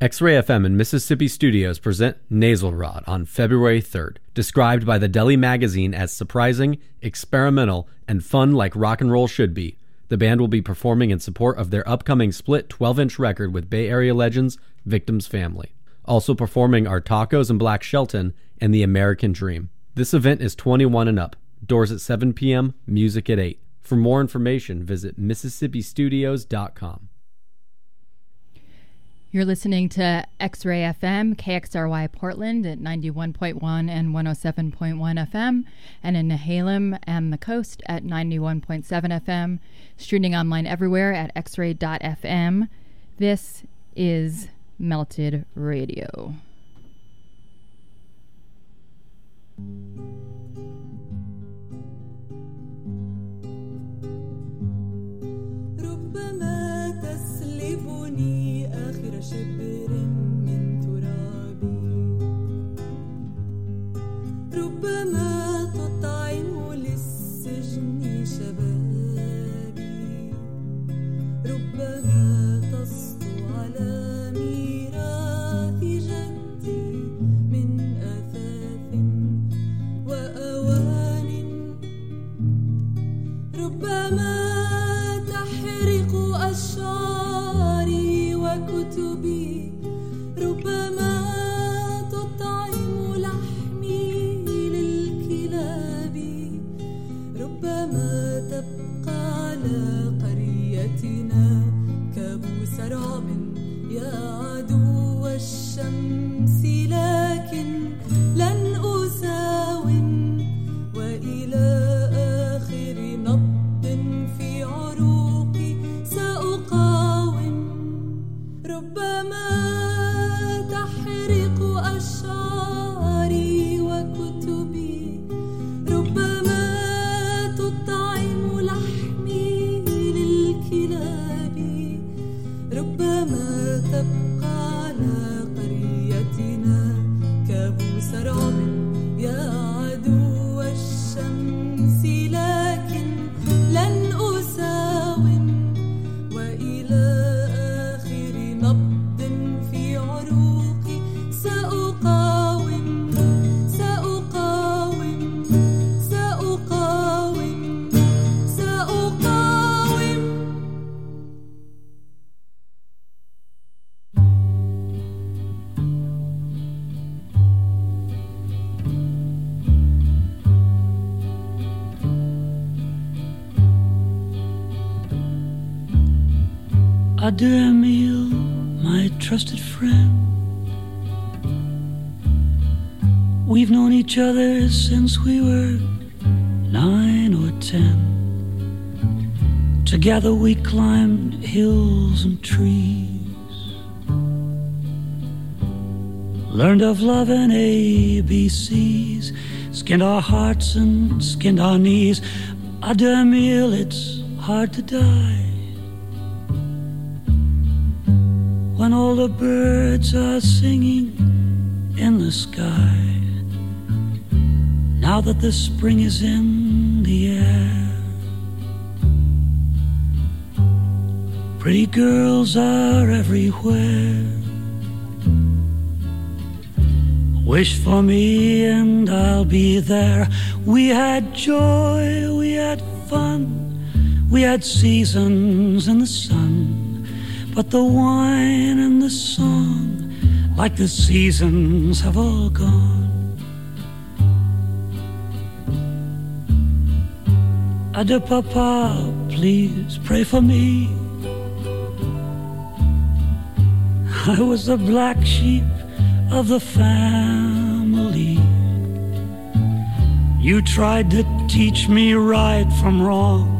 X Ray FM and Mississippi Studios present Nasal Rod on February 3rd, described by the Deli Magazine as surprising, experimental, and fun like rock and roll should be. The band will be performing in support of their upcoming split 12 inch record with Bay Area legends Victim's Family. Also performing are Tacos and Black Shelton and The American Dream. This event is 21 and up. Doors at 7 p.m., music at 8. For more information, visit MississippiStudios.com. You're listening to X Ray FM, KXRY Portland at 91.1 and 107.1 FM, and in Nehalem and the coast at 91.7 FM, streaming online everywhere at xray.fm. This is Melted Radio. شبر من ترابي ربما تطعم للسجن شبابي. ربما رعب يا عدو الشمس. Adieu, Emile, my trusted friend. We've known each other since we were nine or ten. Together we climbed hills and trees. Learned of love and ABCs. Skinned our hearts and skinned our knees. Ah, Emile, it's hard to die. When all the birds are singing in the sky. Now that the spring is in the air, pretty girls are everywhere. Wish for me and I'll be there. We had joy, we had fun, we had seasons in the sun. But the wine and the song, like the seasons, have all gone. Adieu, Papa, please pray for me. I was the black sheep of the family. You tried to teach me right from wrong.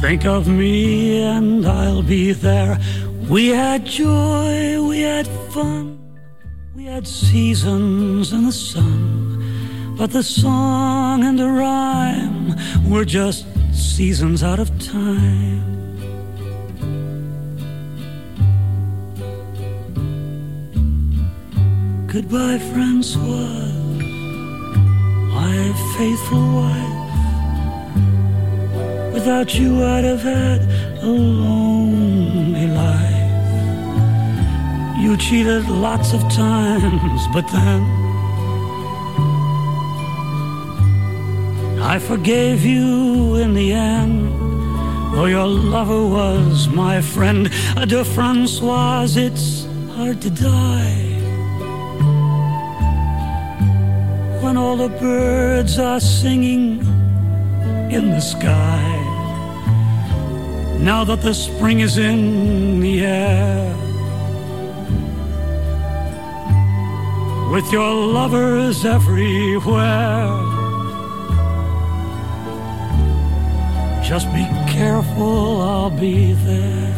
Think of me and I'll be there. We had joy, we had fun, we had seasons in the sun. But the song and the rhyme were just seasons out of time. Goodbye, Francois, my faithful wife. Without you, I'd have had a lonely life. You cheated lots of times, but then I forgave you in the end. Though your lover was my friend, de Francoise, it's hard to die. When all the birds are singing in the sky. Now that the spring is in the air. With your lovers everywhere. Just be careful, I'll be there.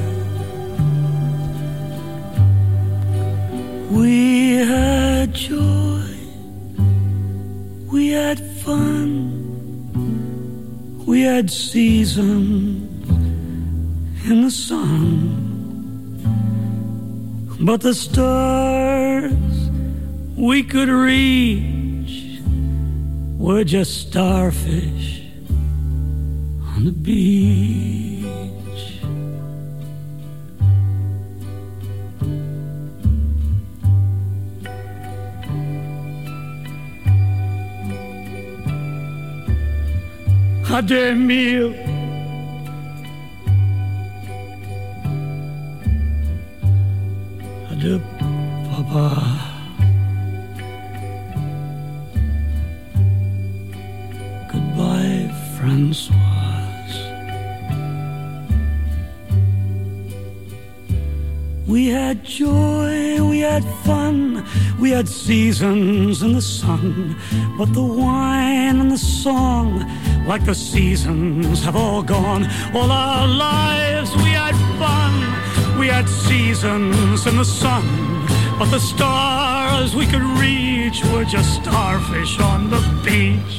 We had joy, we had fun, we had seasons in the sun. But the stars we could reach were just starfish on the beach. Adieu Adieu, papa. Goodbye, Francoise. We had joy, we had fun, we had seasons in the sun. But the wine and the song, like the seasons, have all gone. All our lives we had fun, we had seasons in the sun. But the stars we could reach were just starfish on the beach.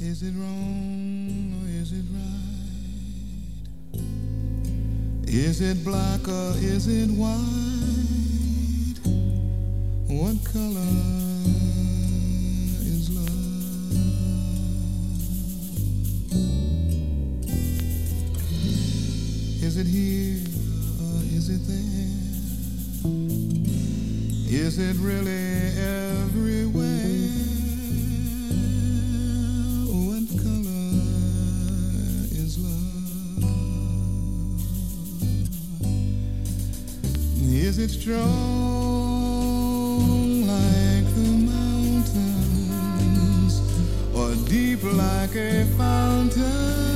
Is it wrong or is it right? Is it black or is it white? What color Is it here or is it there? Is it really everywhere? What color is love? Is it strong like the mountains or deep like a fountain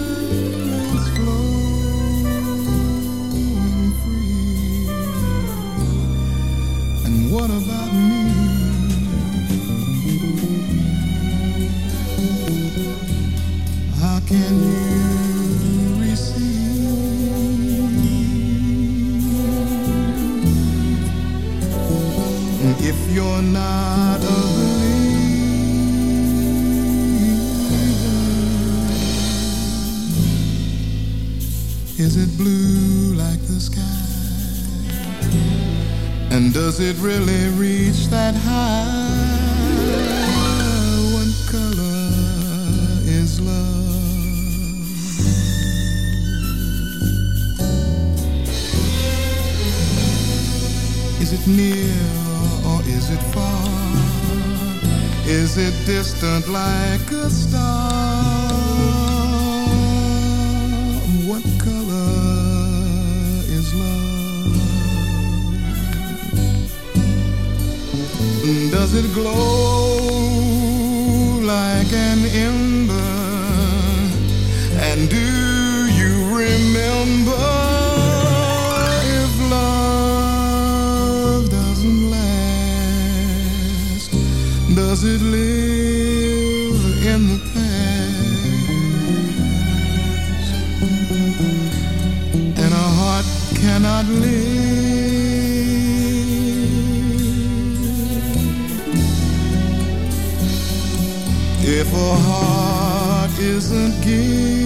Is it blue like the sky? And does it really reach that high? What color is love? Is it near or is it far? Is it distant like a star? It glow like an ember? And do you remember if love doesn't last? Does it live in the past? And a heart cannot live. Isn't giving,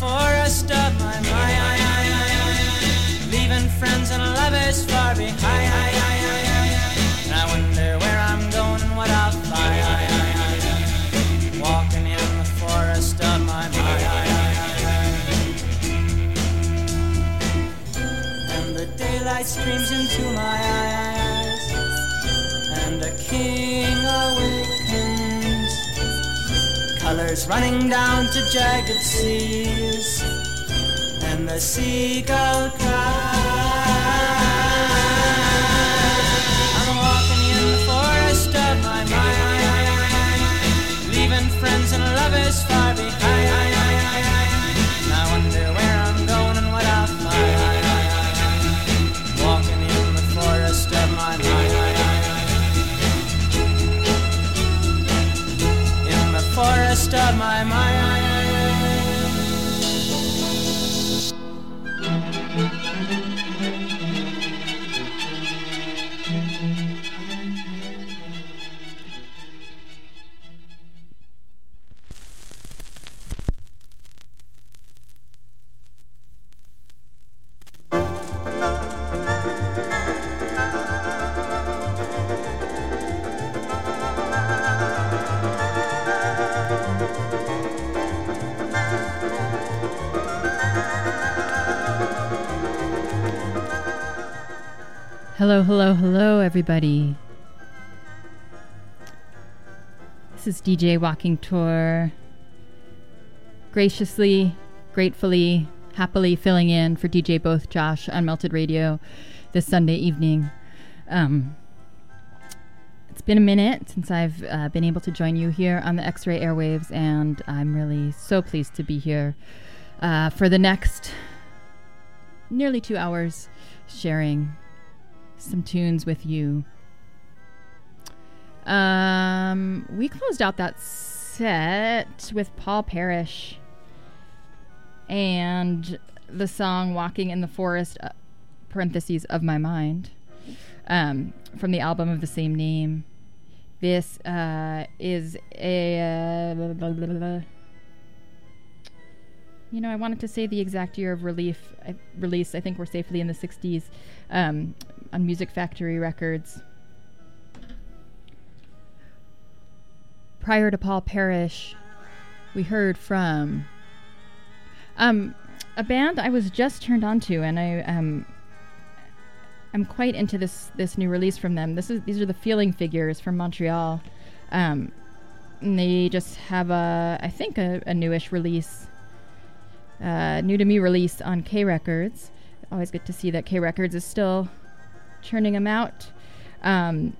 walking Colors running down to jagged seas. And the seagull cries. I'm walking in the forest of my mind, leaving friends and lovers Hello, hello, hello, everybody. This is DJ Walking Tour. Graciously, gratefully, happily filling in for DJ Both Josh on Melted Radio this Sunday evening. Um, it's been a minute since I've uh, been able to join you here on the X ray airwaves, and I'm really so pleased to be here uh, for the next nearly two hours sharing some tunes with you. Um, we closed out that set with Paul Parrish and the song "Walking in the Forest" uh, (parentheses of my mind) um, from the album of the same name. This uh, is a. Uh, blah, blah, blah. You know, I wanted to say the exact year of relief, I, release. I think we're safely in the 60s um, on Music Factory Records. Prior to Paul Parrish, we heard from um, a band I was just turned on to, and I um, I'm quite into this this new release from them. This is these are the Feeling Figures from Montreal. Um, and they just have a I think a, a newish release, uh, new to me release on K Records. Always good to see that K Records is still churning them out. Um,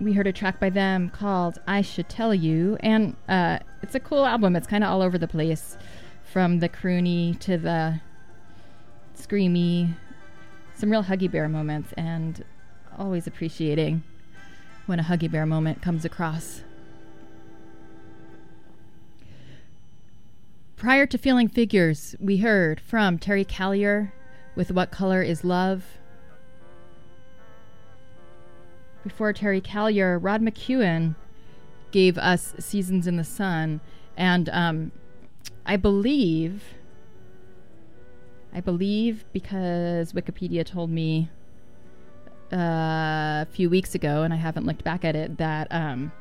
we heard a track by them called "I Should Tell You," and uh, it's a cool album. It's kind of all over the place, from the croony to the screamy, some real Huggy Bear moments, and always appreciating when a Huggy Bear moment comes across. Prior to Feeling Figures, we heard from Terry Callier with What Color is Love. Before Terry Callier, Rod McKuen gave us Seasons in the Sun, and um, I believe, I believe because Wikipedia told me uh, a few weeks ago, and I haven't looked back at it, that um,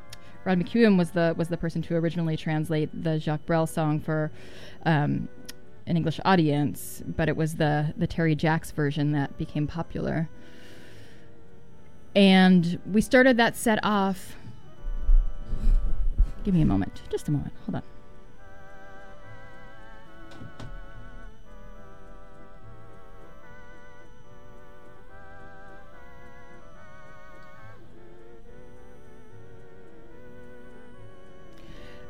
Rod McKuen was the was the person to originally translate the Jacques Brel song for um, an English audience, but it was the the Terry Jacks version that became popular. And we started that set off. Give me a moment, just a moment. Hold on.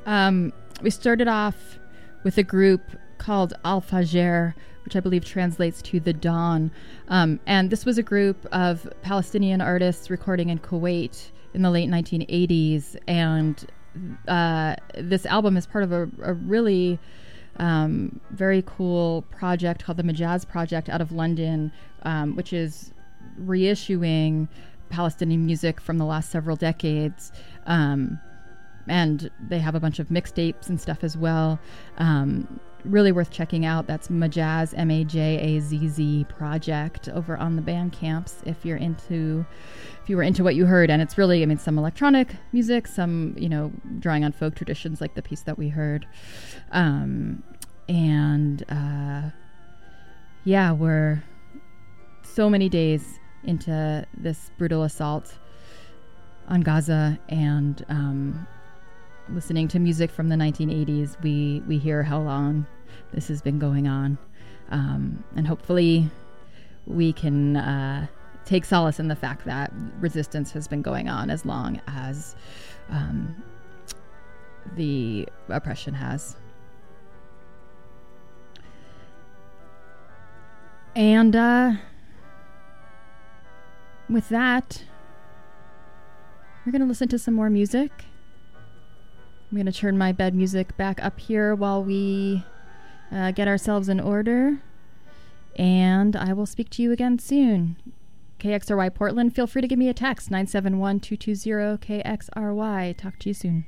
Um, we started off with a group called Al Fajer, which I believe translates to the dawn. Um, and this was a group of Palestinian artists recording in Kuwait in the late 1980s. And uh, this album is part of a, a really um, very cool project called the Majazz Project out of London, um, which is reissuing Palestinian music from the last several decades. Um, and they have a bunch of mixtapes and stuff as well. Um, really worth checking out. That's Majazz M A J A Z Z project over on the Bandcamps if you're into if you were into what you heard. And it's really I mean some electronic music, some you know drawing on folk traditions like the piece that we heard, um, and uh, yeah, we're so many days into this brutal assault on Gaza and um, listening to music from the 1980s, we we hear how long this has been going on, um, and hopefully, we can uh, take solace in the fact that resistance has been going on as long as um, the oppression has. And uh, with that, we're going to listen to some more music. I'm going to turn my bed music back up here while we uh, get ourselves in order. And I will speak to you again soon. KXRY Portland, feel free to give me a text 971 220 KXRY. Talk to you soon.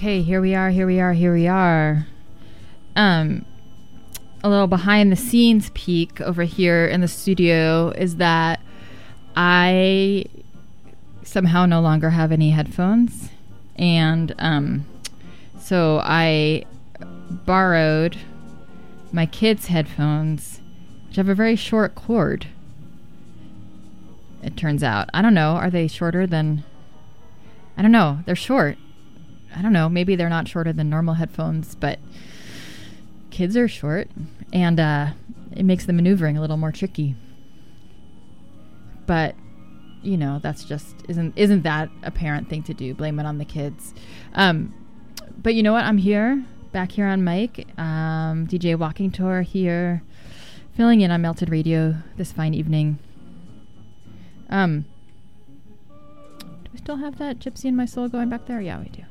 Okay, here we are, here we are, here we are. Um, a little behind the scenes peek over here in the studio is that I somehow no longer have any headphones. And um, so I borrowed my kids' headphones, which have a very short cord. It turns out. I don't know. Are they shorter than. I don't know. They're short. I don't know. Maybe they're not shorter than normal headphones, but kids are short, and uh, it makes the maneuvering a little more tricky. But you know, that's just isn't isn't that a parent thing to do? Blame it on the kids. Um, but you know what? I'm here, back here on mic. Um, DJ Walking Tour here, filling in on Melted Radio this fine evening. Um, do we still have that Gypsy in My Soul going back there? Yeah, we do.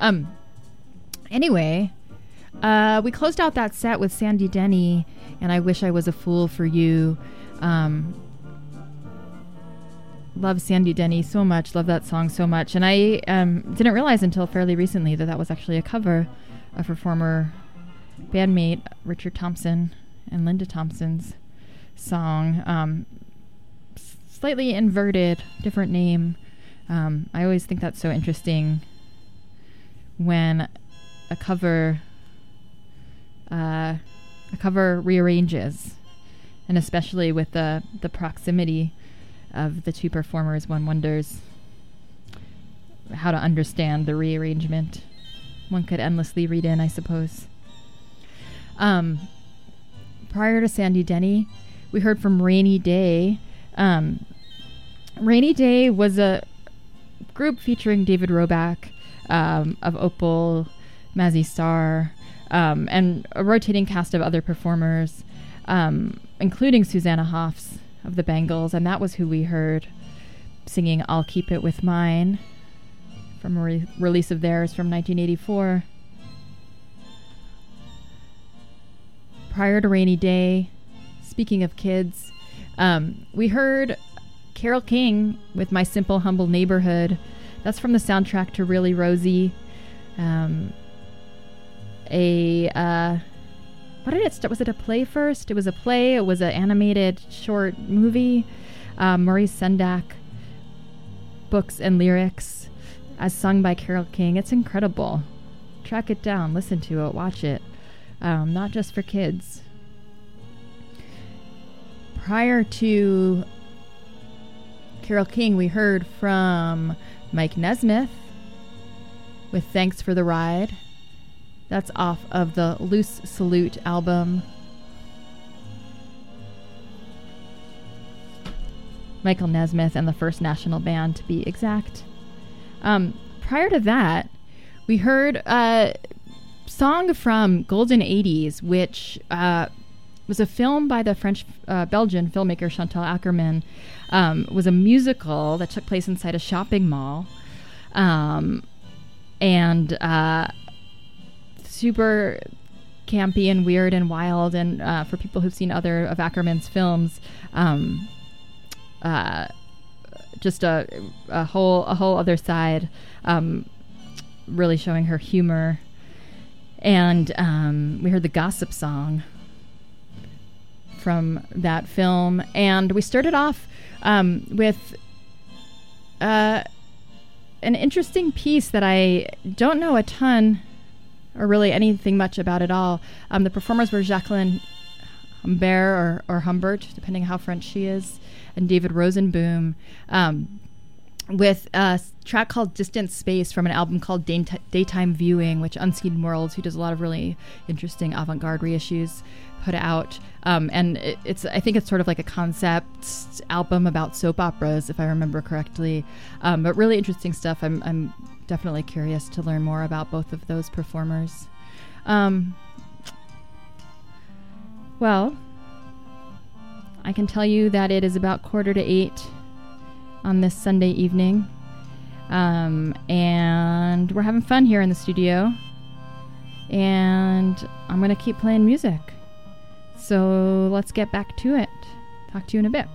Um, anyway, uh, we closed out that set with Sandy Denny and I Wish I Was a Fool for You. Um, love Sandy Denny so much, love that song so much. And I um, didn't realize until fairly recently that that was actually a cover of her former bandmate, Richard Thompson, and Linda Thompson's song. Um, slightly inverted, different name. Um, I always think that's so interesting when a cover uh, a cover rearranges, and especially with the the proximity of the two performers, one wonders how to understand the rearrangement. One could endlessly read in, I suppose. Um, prior to Sandy Denny, we heard from Rainy Day. Um, Rainy Day was a group featuring David Roback um, of Opal, Mazzy Star, um, and a rotating cast of other performers, um, including Susanna Hoffs of the Bangles, and that was who we heard singing "I'll Keep It with Mine" from a re- release of theirs from 1984. Prior to Rainy Day, speaking of kids, um, we heard Carole King with "My Simple Humble Neighborhood." That's from the soundtrack to Really Rosie. Um, a uh, what did it start? Was it a play first? It was a play. It was an animated short movie. Maurice Sendak books and lyrics as sung by Carole King. It's incredible. Track it down, listen to it, watch it. Um, not just for kids. Prior to Carole King, we heard from Mike Nesmith with Thanks for the Ride. That's off of the Loose Salute album. Michael Nesmith and the First National Band, to be exact. Um, prior to that, we heard a song from Golden 80s, which uh, was a film by the French uh, Belgian filmmaker Chantal Akerman. Um, was a musical that took place inside a shopping mall. Um, and uh, super campy and weird and wild. And uh, for people who've seen other of Akerman's films, um, uh, just a, a whole a whole other side, um, really showing her humor. And um, we heard the gossip song from that film, and we started off um, with. Uh, an interesting piece that I don't know a ton or really anything much about at all. Um, the performers were Jacqueline Humbert or, or Humbert, depending how French she is, and David Rosenboom. Um, with a track called Distant Space from an album called Day- Daytime Viewing, which Unseen Worlds, who does a lot of really interesting avant garde reissues, put out. Um, and it, it's, I think it's sort of like a concept album about soap operas, if I remember correctly. Um, but really interesting stuff. I'm, I'm definitely curious to learn more about both of those performers. Um, well, I can tell you that it is about quarter to eight on this Sunday evening. Um, and we're having fun here in the studio. And I'm going to keep playing music. So let's get back to it. Talk to you in a bit.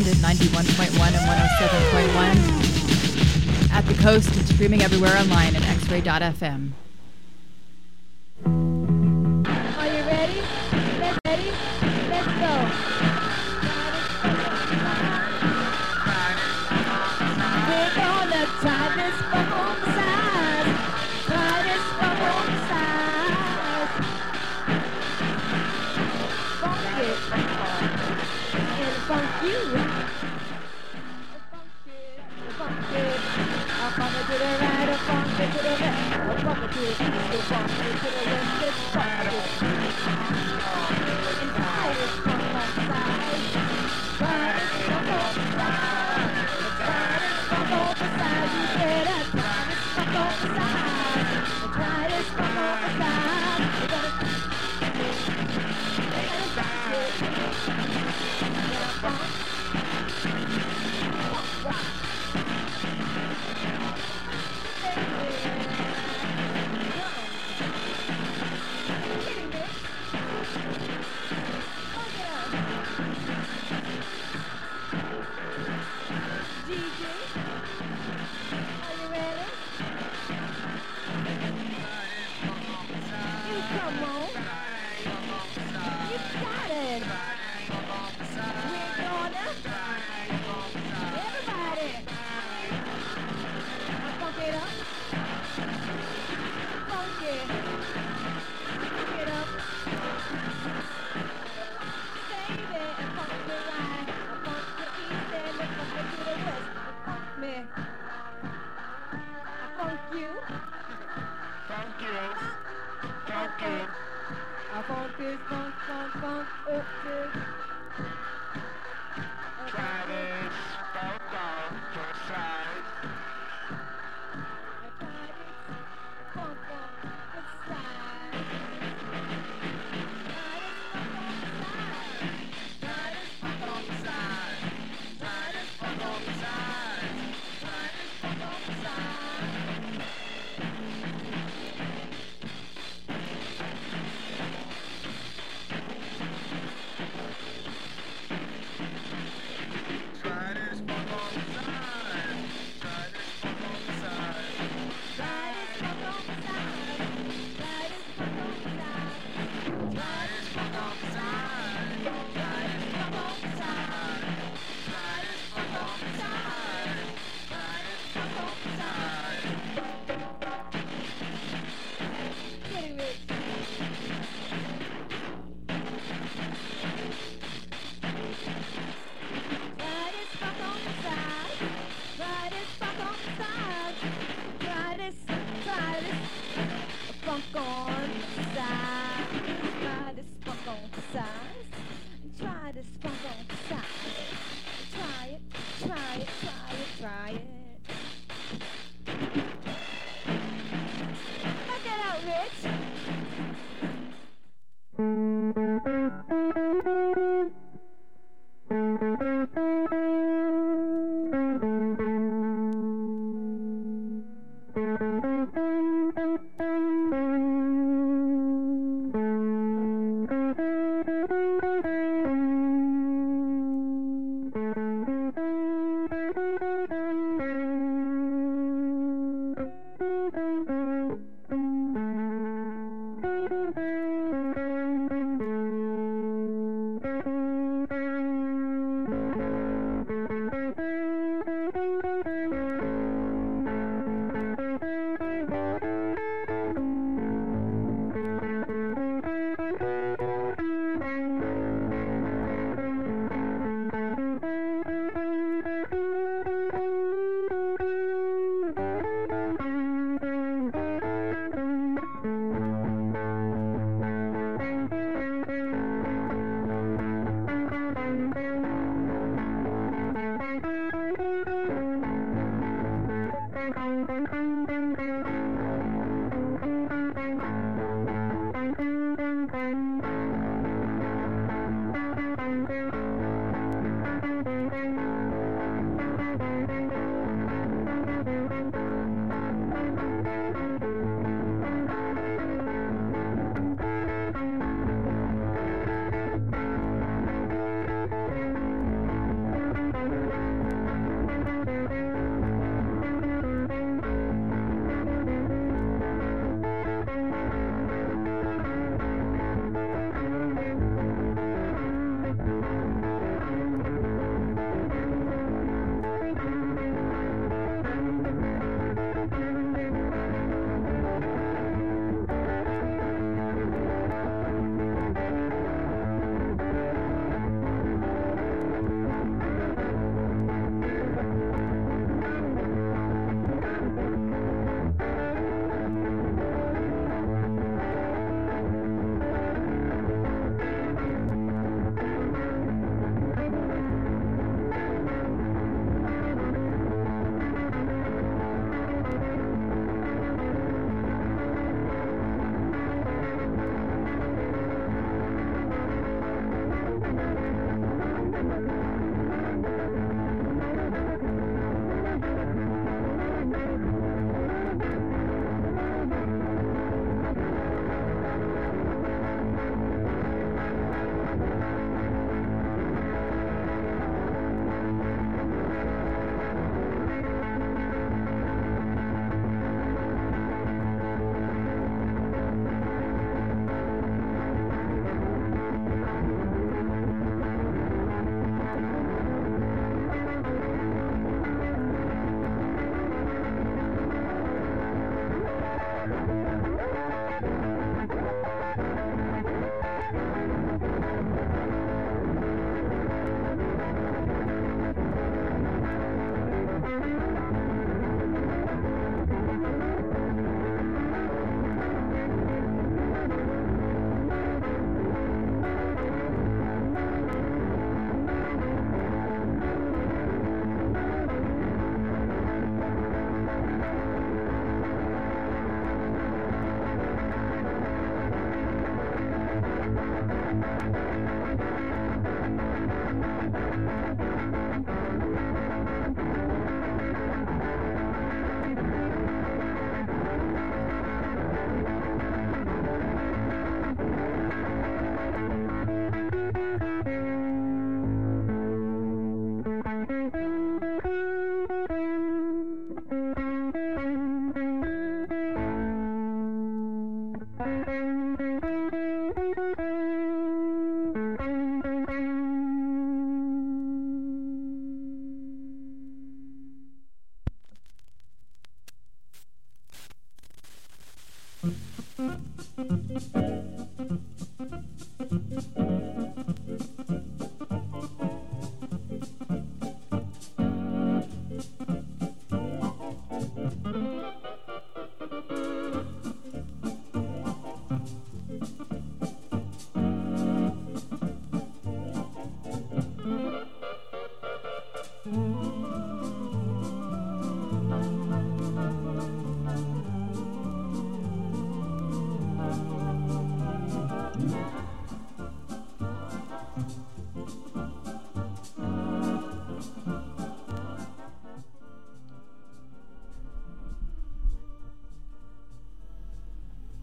London, 91.1 and 107.1. At the coast and streaming everywhere online at xray.fm.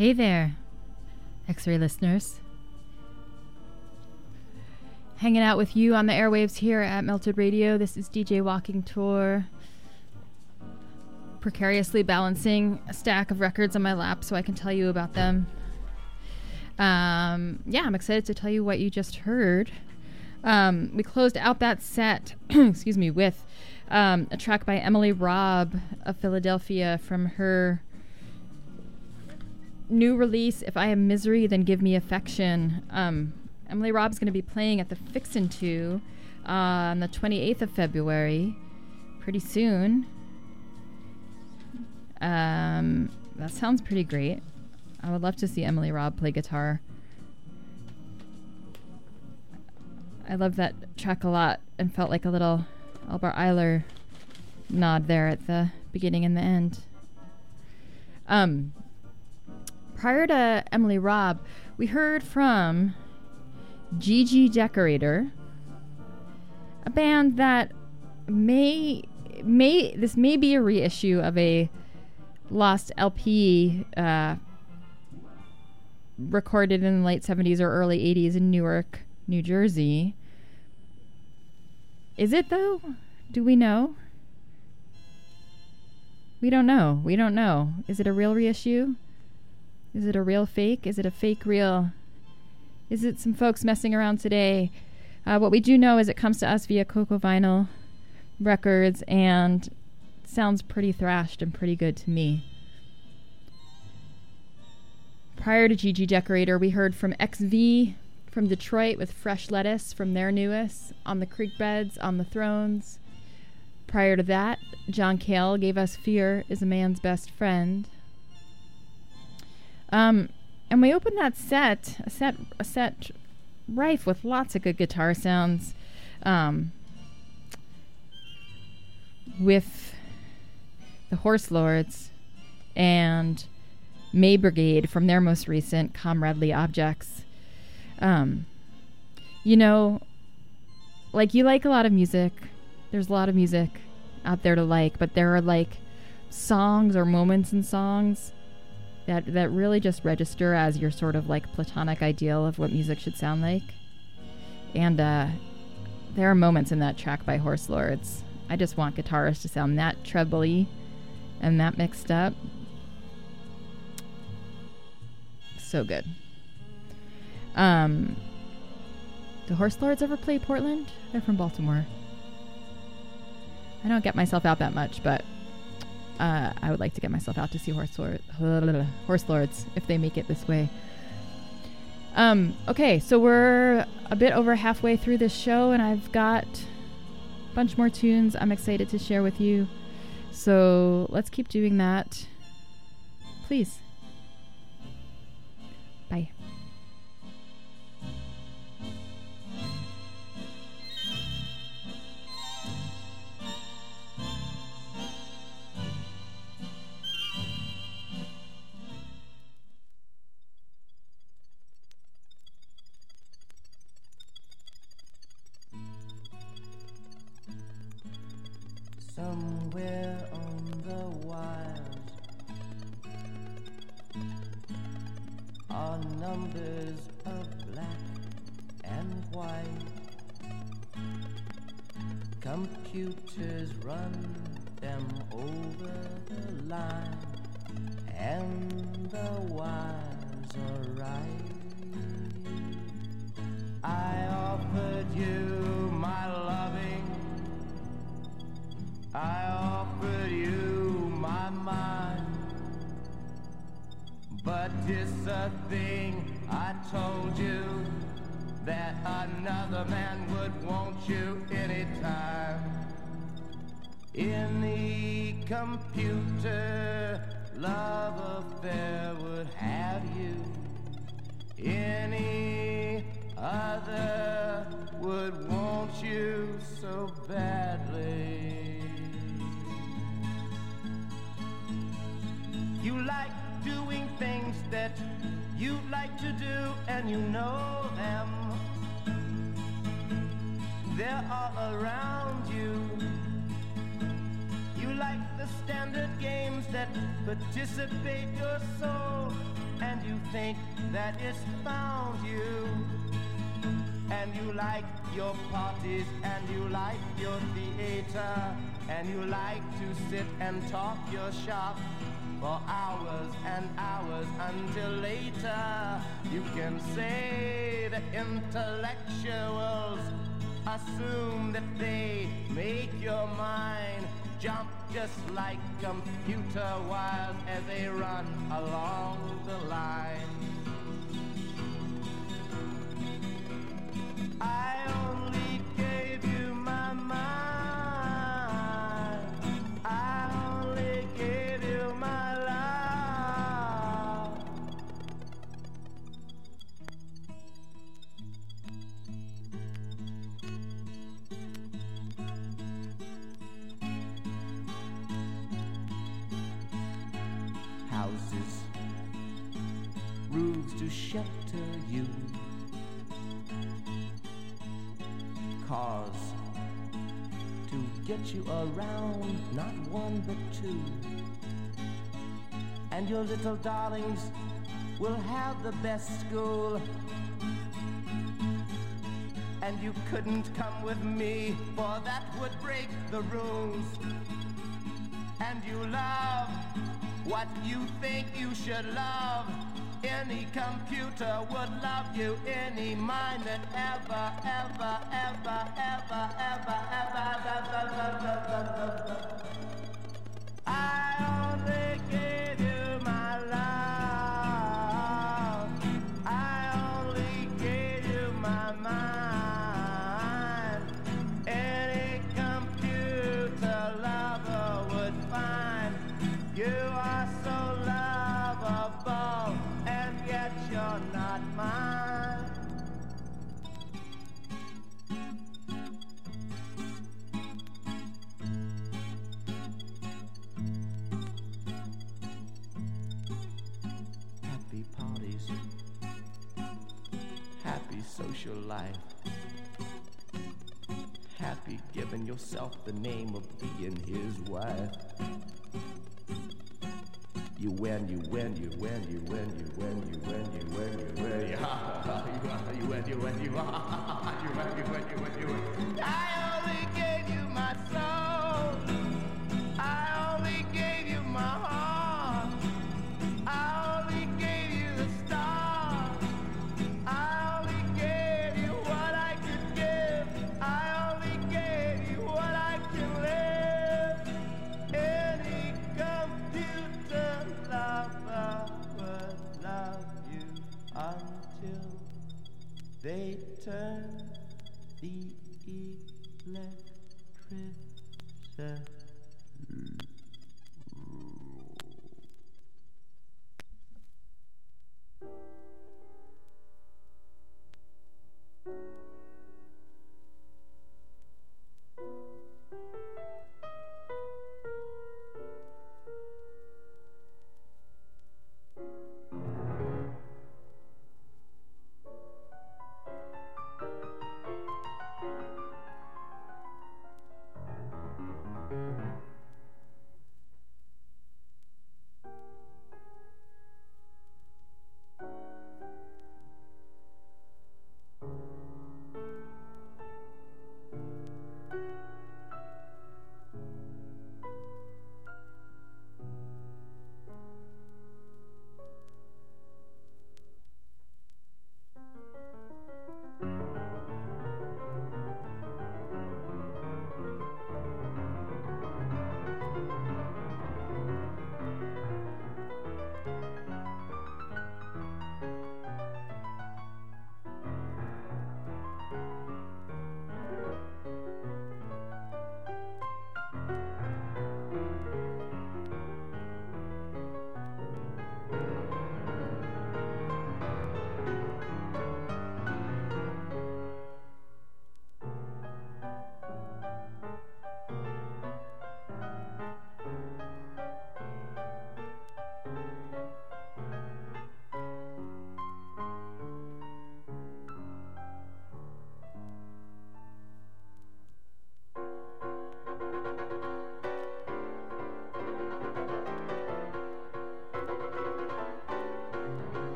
Hey there, X ray listeners. Hanging out with you on the airwaves here at Melted Radio. This is DJ Walking Tour. Precariously balancing a stack of records on my lap so I can tell you about them. Um, yeah, I'm excited to tell you what you just heard. Um, we closed out that set, excuse me, with um, a track by Emily Robb of Philadelphia from her new release, If I Am Misery, Then Give Me Affection. Um, Emily Robb's going to be playing at the Fixin' To uh, on the 28th of February, pretty soon. Um, that sounds pretty great. I would love to see Emily Robb play guitar. I love that track a lot and felt like a little Albert Ayler nod there at the beginning and the end. Um, prior to Emily Robb, we heard from GG Decorator, a band that may may this may be a reissue of a lost LP uh, recorded in the late 70s or early 80s in Newark, New Jersey. Is it though? Do we know? We don't know. We don't know. Is it a real reissue? Is it a real fake? Is it a fake real? Is it some folks messing around today? Uh, what we do know is it comes to us via Coq Au Vinyl Records and sounds pretty thrashed and pretty good to me. Prior to GG Decorator, we heard from XV from Detroit with Fresh Lettuce from their newest, On the Creek Beds, On the Thrones. Prior to that, John Cale gave us Fear is a Man's Best Friend. Um, and we opened that set, a set, a set rife with lots of good guitar sounds, um, with the Horse Lords and May Brigade from their most recent Comradely Objects. Um, you know, like you like a lot of music. There's a lot of music out there to like, but there are like songs or moments in songs that that really just register as your sort of like platonic ideal of what music should sound like. And uh, there are moments in that track by Horse Lords. I just want guitarists to sound that trebly and that mixed up. So good. Um, do Horse Lords ever play Portland? They're from Baltimore. I don't get myself out that much, but uh, I would like to get myself out to see Horse, Lord, Horse Lords if they make it this way. Um, okay, so we're a bit over halfway through this show, and I've got a bunch more tunes I'm excited to share with you. So let's keep doing that. Please. Computer theater and you like to sit and talk your shop for hours and hours until later. You can say the intellectuals assume that they make your mind jump just like computer wires as they run along the line. I only gave you my mind. To get you around, not one but two. And your little darlings will have the best school. And you couldn't come with me, for that would break the rules. And you love what you think you should love. Any computer would love you, any mind that ever, ever, ever, ever, ever, yourself the name of being his wife. You win, you win, you win, you win, you win, you win, you win, you win, you win, you win, you win, you went you win, you win, you win, you win. I only gave left.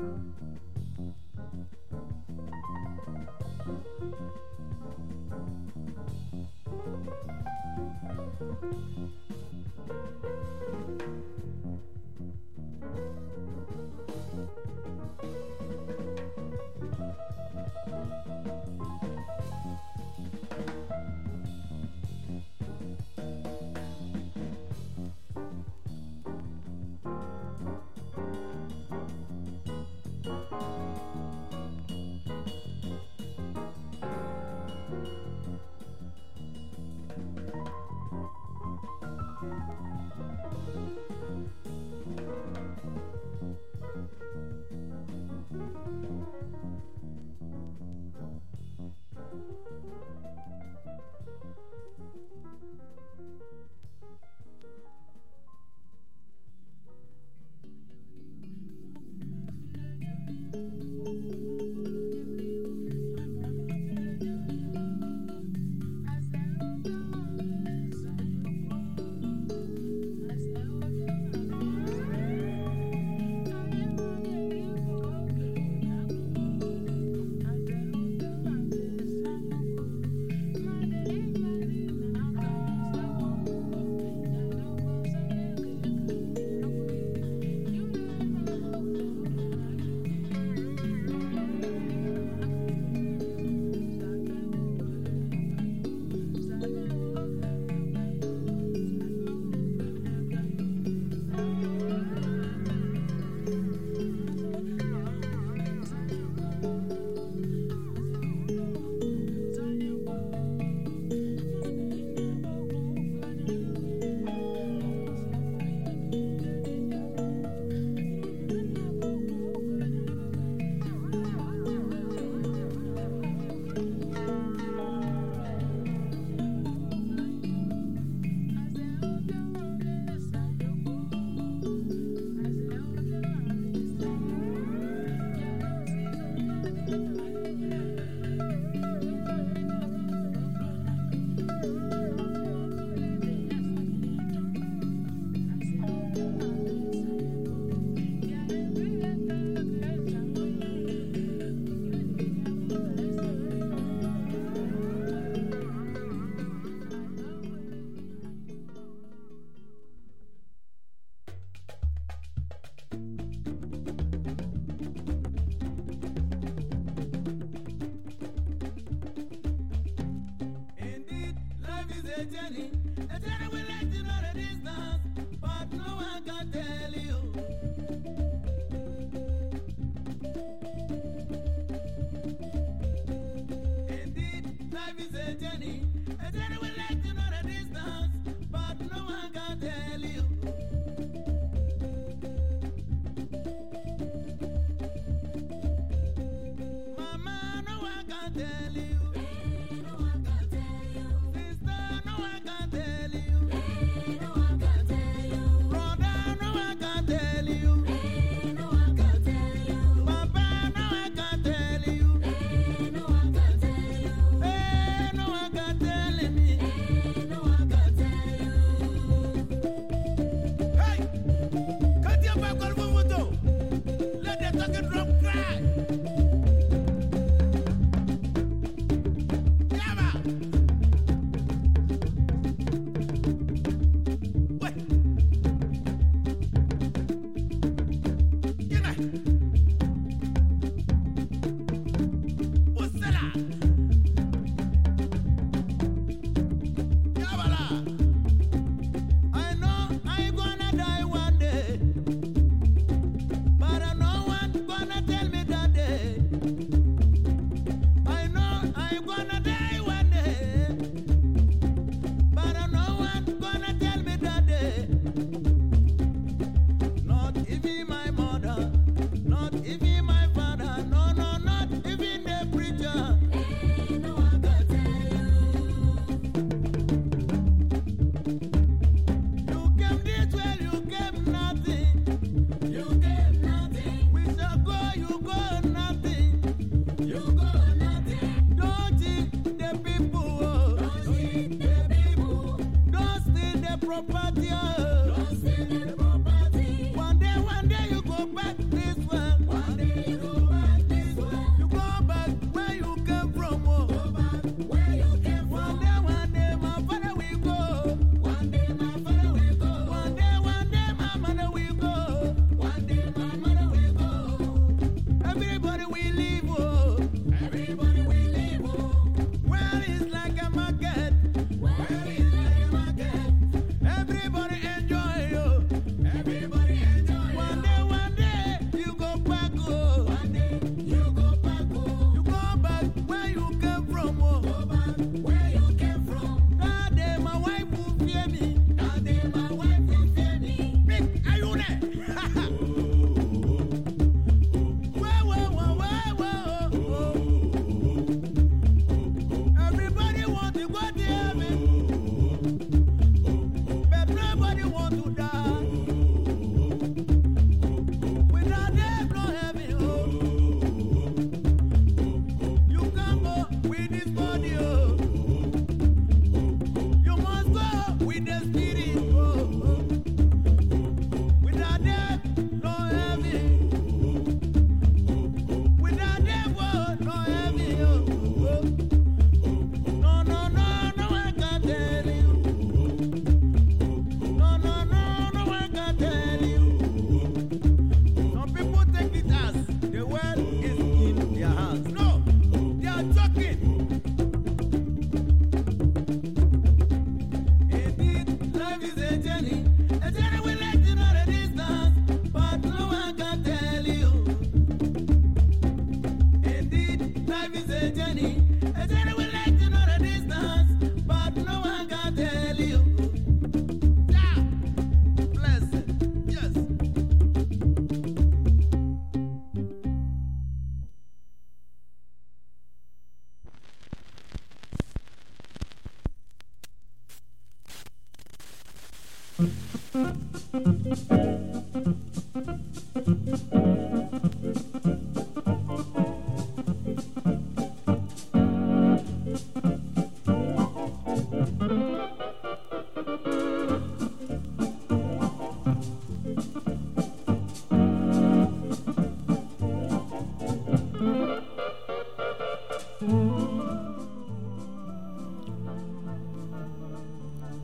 Thank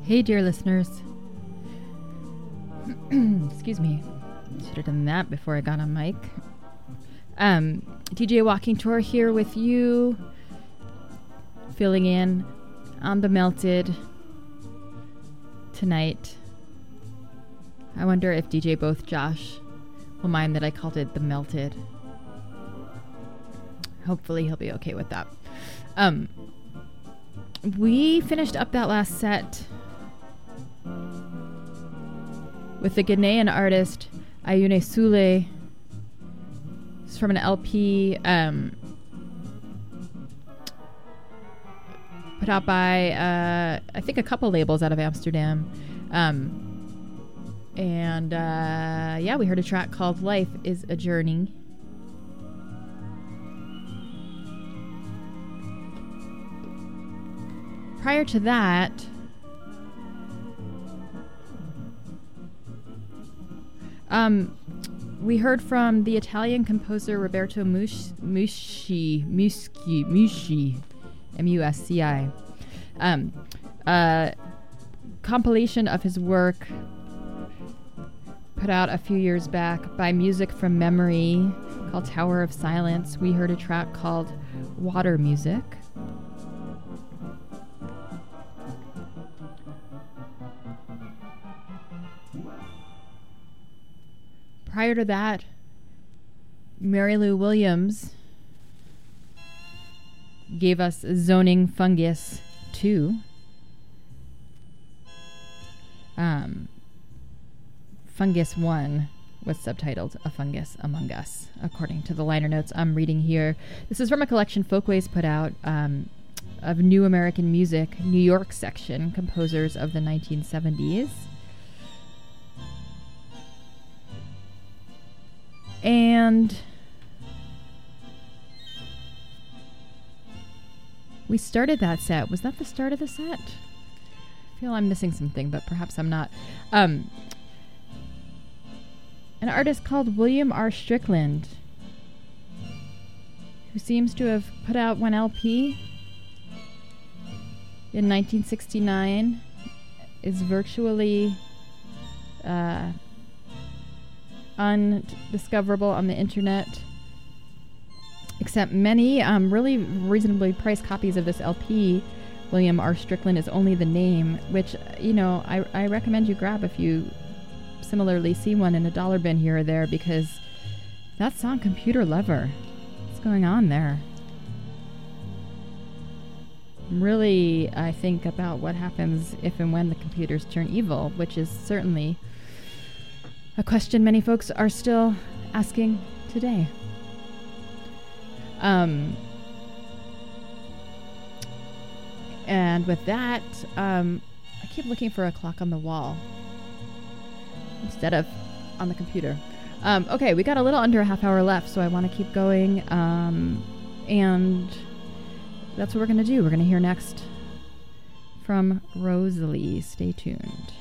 Hey, dear listeners. Excuse me. Should have done that before I got on mic. Um, DJ Walking Tour here with you, filling in on the Melted tonight. I wonder if DJ Both Josh will mind that I called it the melted. Hopefully he'll be okay with that. Um we finished up that last set with the Ghanaian artist Ayuune Sule. It's from an LP um, put out by uh, I think a couple labels out of Amsterdam. Um, and uh, yeah, we heard a track called "Life Is a Journey." Prior to that, um, we heard from the Italian composer Roberto Mus- Musci, Musci, Musci, M-U-S-C-I. Um, a compilation of his work put out a few years back by Music from Memory called Tower of Silence. We heard a track called Water Music. Prior to that, Mary Lou Williams gave us Zoning Fungus 2. Um, Fungus 1 was subtitled A Fungus Among Us, according to the liner notes I'm reading here. This is from a collection Folkways put out um, of New American Music, New York section, composers of the 1970s. And we started that set. Was that the start of the set? I feel I'm missing something, but perhaps I'm not. Um, an artist called William R. Strickland, who seems to have put out one LP in 1969, is virtually uh, undiscoverable on the internet. Except many um, really reasonably priced copies of this LP. William R. Strickland is only the name, which, you know, I, I recommend you grab if you similarly see one in a dollar bin here or there because that song Computer Lover. What's going on there? Really, I think about what happens if and when the computers turn evil, which is certainly a question many folks are still asking today. Um, and with that, um, I keep looking for a clock on the wall instead of on the computer. Um, okay, we got a little under a half hour left, so I want to keep going. Um, and that's what we're going to do. We're going to hear next from Rosali. Stay tuned.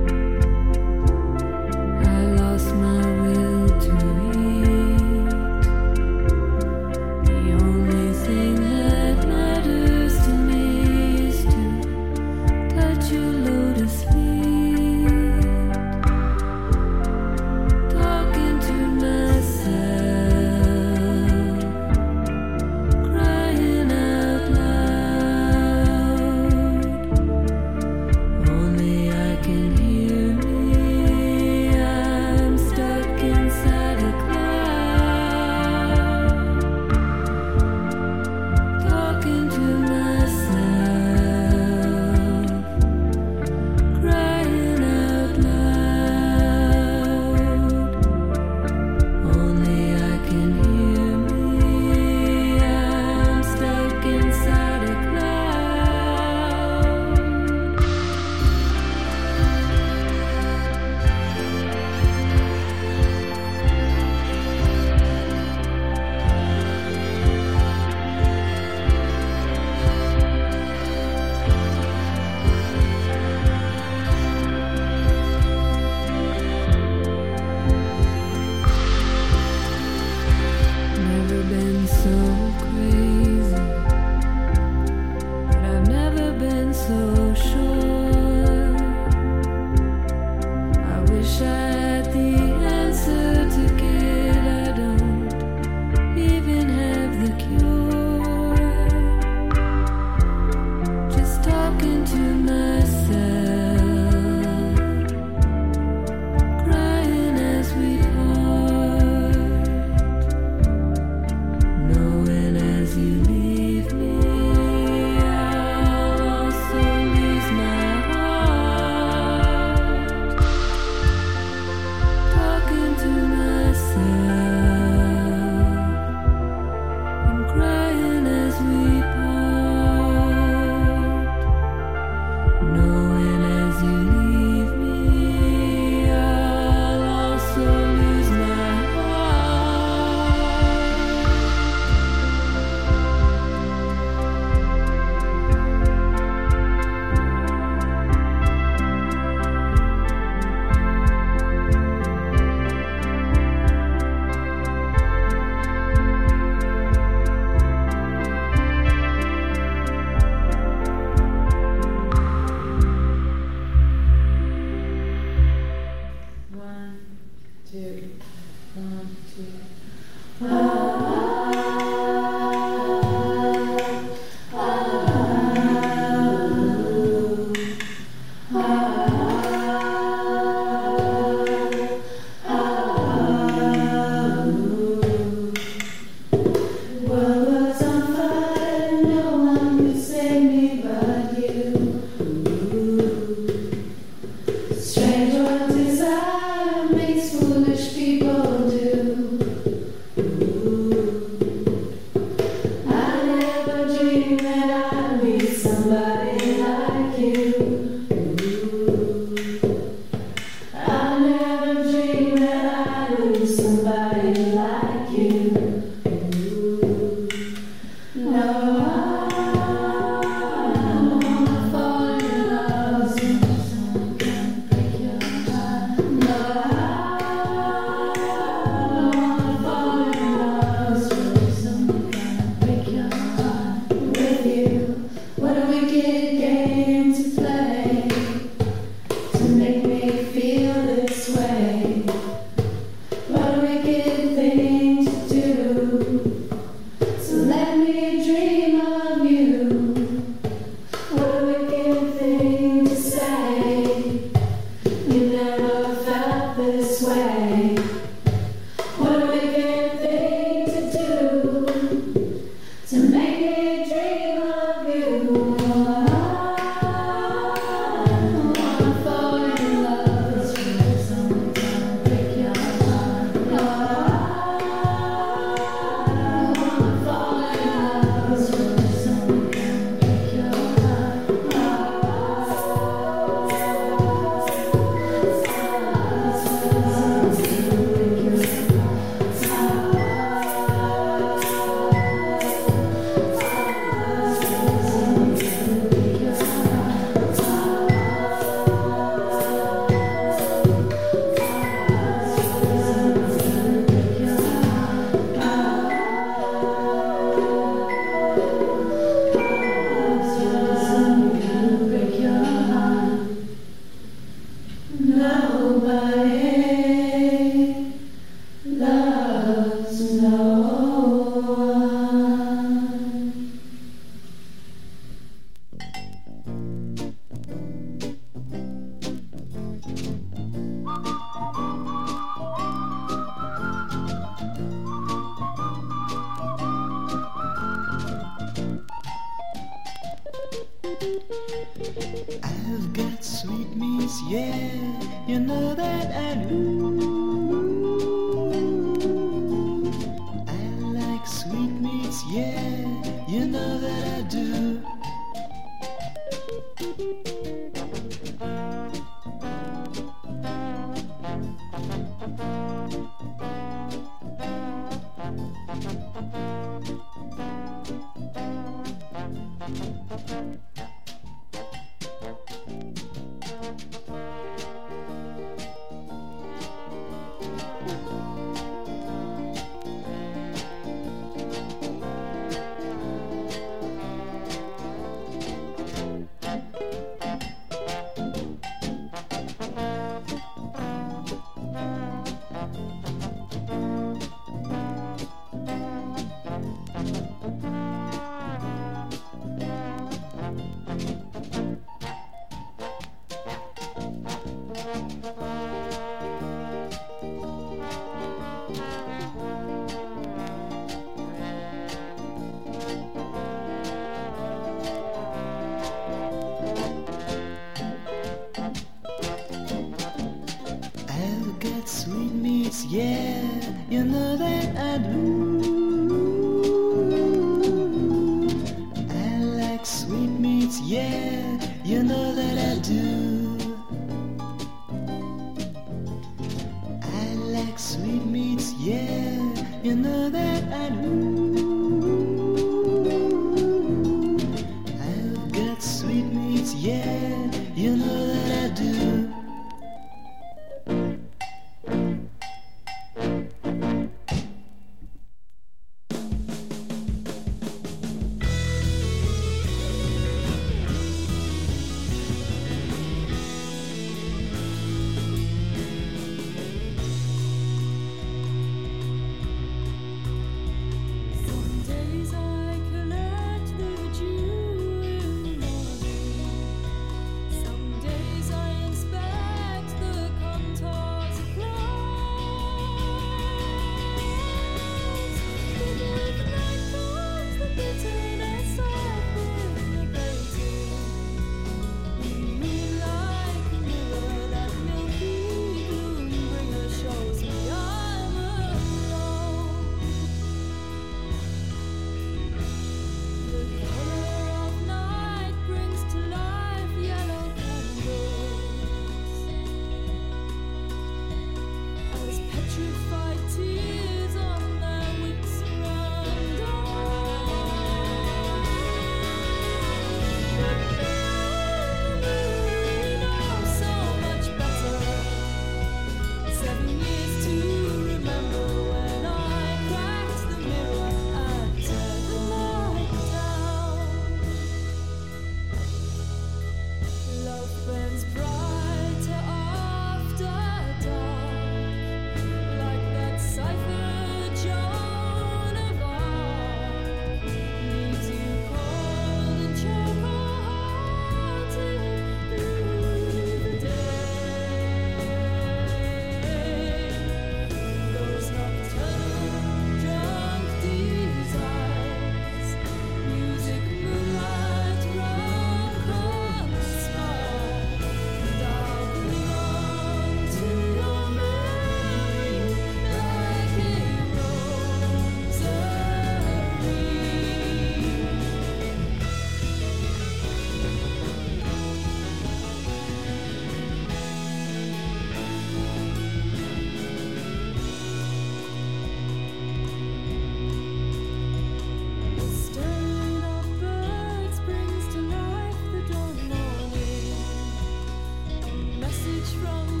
Message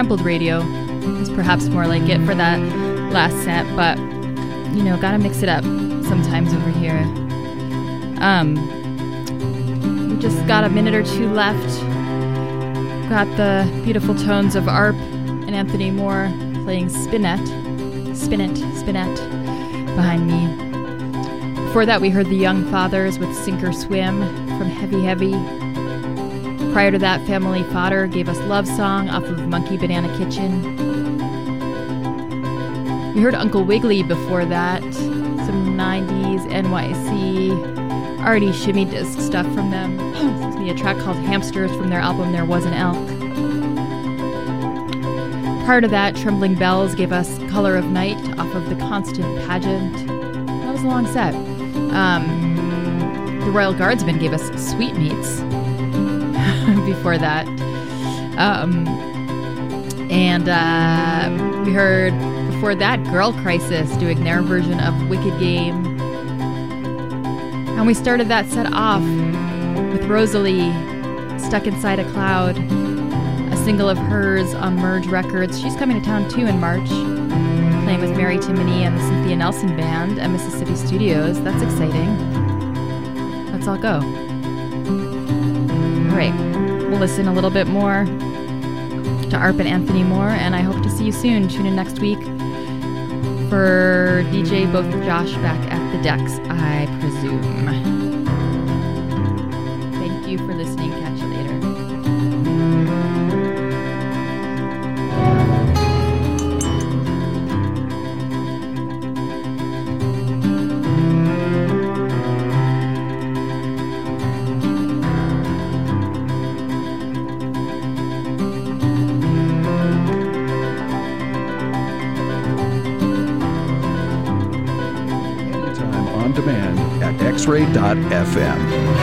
Trampled Radio is perhaps more like it for that last set, but you know, gotta mix it up sometimes over here. Um, we just got a minute or two left. Got the beautiful tones of ARP and Anthony Moore playing Spinet, Spinet, Spinet behind me. Before that, we heard the Young Fathers with Sink or Swim from Heavy Heavy. Prior to that, Family Fodder gave us Love Song off of Monkey Banana Kitchen. We heard Uncle Wiggly before that, some 90s NYC already shimmy disc stuff from them. Excuse me, a track called Hamsters from their album There Was an Elk. Prior to that, Trembling Bells gave us Color of Night off of The Constant Pageant. That was a long set. Um, the Royal Guardsmen gave us Sweetmeats before that. Um, and uh, we heard before that Girl Crisis doing their version of Wicked Game. And we started that set off with Rosali, Stuck Inside a Cloud, a single of hers on Merge Records. She's coming to town too in March, playing with Mary Timony and the Cynthia Nelson Band at Mississippi Studios. That's exciting. Let's all go. Listen a little bit more to ARP and Anthony Moore, and I hope to see you soon. Tune in next week for DJ both Josh back at the decks, I presume. xray.fm.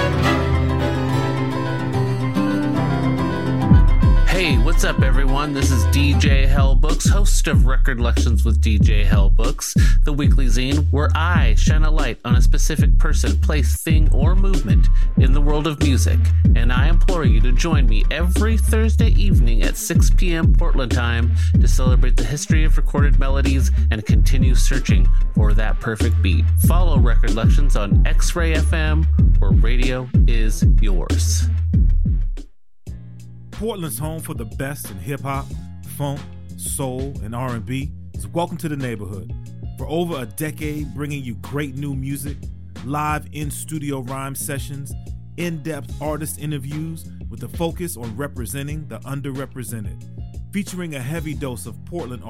everyone? This is DJ Hellbooks, host of Record Lections with DJ Hellbooks, the weekly zine where I shine a light on a specific person, place, thing, or movement in the world of music. And I implore you to join me every Thursday evening at 6 p.m. Portland time to celebrate the history of recorded melodies and continue searching for that perfect beat. Follow Record Lections on X Ray FM, where radio is yours. Portland's home for the best in hip hop, funk, soul, and R&B. So welcome to the neighborhood. For over a decade, bringing you great new music, live in-studio rhyme sessions, in-depth artist interviews with a focus on representing the underrepresented, featuring a heavy dose of Portland